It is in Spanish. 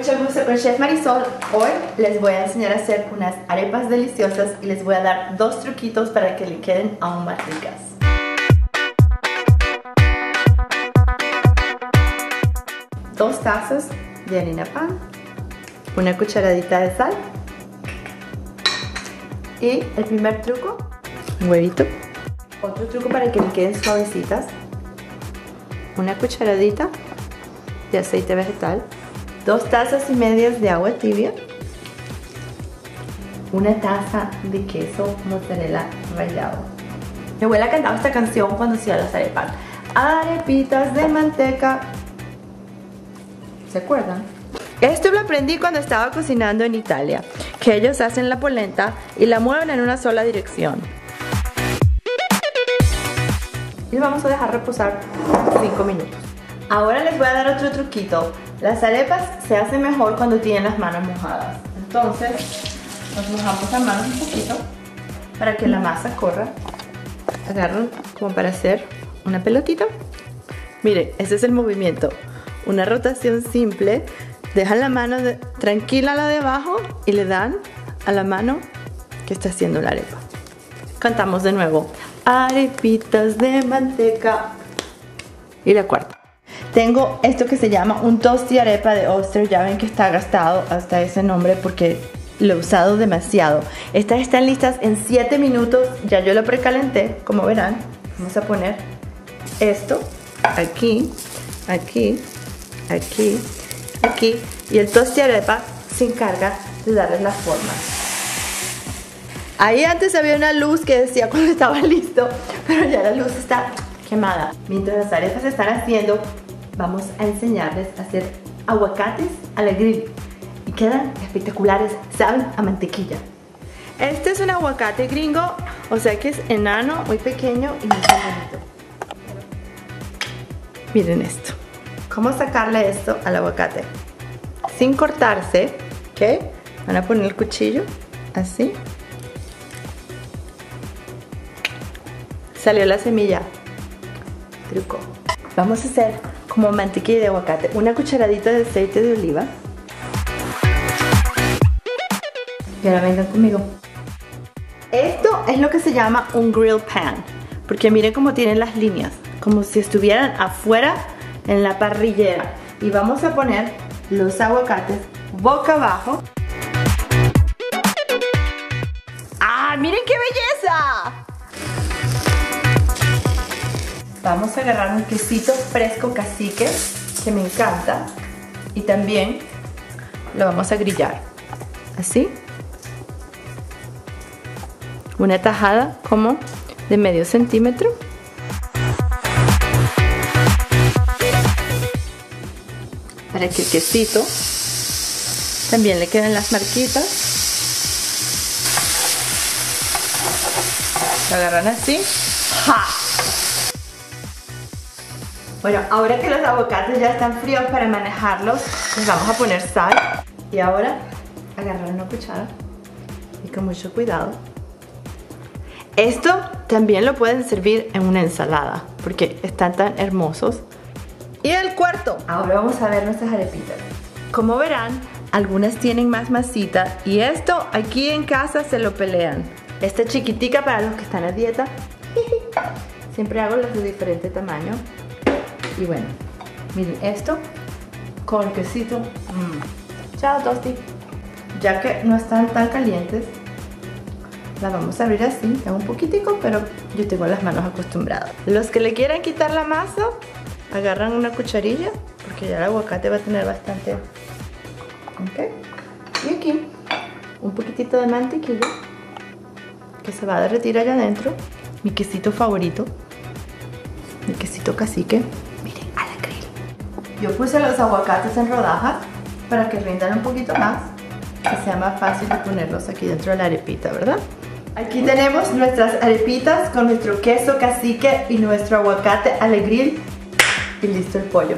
Mucho gusto con Chef Marisol. Hoy les voy a enseñar a hacer unas arepas deliciosas y les voy a dar dos truquitos para que le queden aún más ricas. Dos tazas de harina pan, una cucharadita de sal y el primer truco, un huevito. Otro truco para que le queden suavecitas, una cucharadita de aceite vegetal dos tazas y medias de agua tibia, una taza de queso mozzarella rallado. Mi abuela cantaba esta canción cuando hacía las arepas. Arepitas de manteca. ¿Se acuerdan? Esto lo aprendí cuando estaba cocinando en Italia, que ellos hacen la polenta y la mueven en una sola dirección. Y vamos a dejar reposar 5 minutos. Ahora les voy a dar otro truquito. Las arepas se hacen mejor cuando tienen las manos mojadas. Entonces, nos mojamos las manos un poquito para que la masa corra. Agarran como para hacer una pelotita. Miren, ese es el movimiento. Una rotación simple. Dejan la mano tranquila a la de abajo y le dan a la mano que está haciendo la arepa. Cantamos de nuevo. Arepitas de manteca. Y la cuarta. Tengo esto que se llama un tosti arepa de Oster. Ya ven que está gastado hasta ese nombre porque lo he usado demasiado. Estas están listas en 7 minutos. Ya yo lo precalenté, como verán. Vamos a poner esto aquí, aquí, aquí, aquí. Y el tosti arepa se encarga de darles la forma. Ahí antes había una luz que decía cuando estaba listo, pero ya la luz está quemada. Mientras las arepas se están haciendo, vamos a enseñarles a hacer aguacates a la grill y quedan espectaculares, saben a mantequilla. Este es un aguacate gringo, o sea que es enano, muy pequeño y muy bonito. Miren esto. ¿Cómo sacarle esto al aguacate? Sin cortarse, ¿ok? Van a poner el cuchillo así. Salió la semilla. Truco. Vamos a hacer como mantequilla de aguacate, una cucharadita de aceite de oliva. Y ahora vengan conmigo. Esto es lo que se llama un grill pan, porque miren cómo tienen las líneas, como si estuvieran afuera en la parrillera. Y vamos a poner los aguacates boca abajo. ¡Ah, miren qué belleza! Vamos a agarrar un quesito fresco cacique, que me encanta. Y también lo vamos a grillar. Así. Una tajada como de medio centímetro. Para que el quesito también le queden las marquitas. Lo agarran así. ¡Ja! Bueno, ahora que los aguacates ya están fríos para manejarlos, les vamos a poner sal. Y ahora, agarrar una cuchara y con mucho cuidado. Esto también lo pueden servir en una ensalada, porque están tan hermosos. Y el cuarto, ahora vamos a ver nuestras arepitas. Como verán, algunas tienen más masita y esto aquí en casa se lo pelean. Esta chiquitica para los que están a dieta. Siempre hago las de diferente tamaño. Y bueno, miren esto con quesito. Mm. Chao, Tosti. Ya que no están tan calientes, la vamos a abrir así, un poquitico, pero yo tengo las manos acostumbradas. Los que le quieran quitar la masa, agarran una cucharilla, porque ya el aguacate va a tener bastante. Ok. Y aquí, un poquitito de mantequilla, que se va a derretir allá adentro. Mi quesito favorito, mi quesito cacique. Yo puse los aguacates en rodajas para que rindan un poquito más, que sea más fácil de ponerlos aquí dentro de la arepita, ¿verdad? Aquí tenemos nuestras arepitas con nuestro queso cacique y nuestro aguacate al grill y listo el pollo.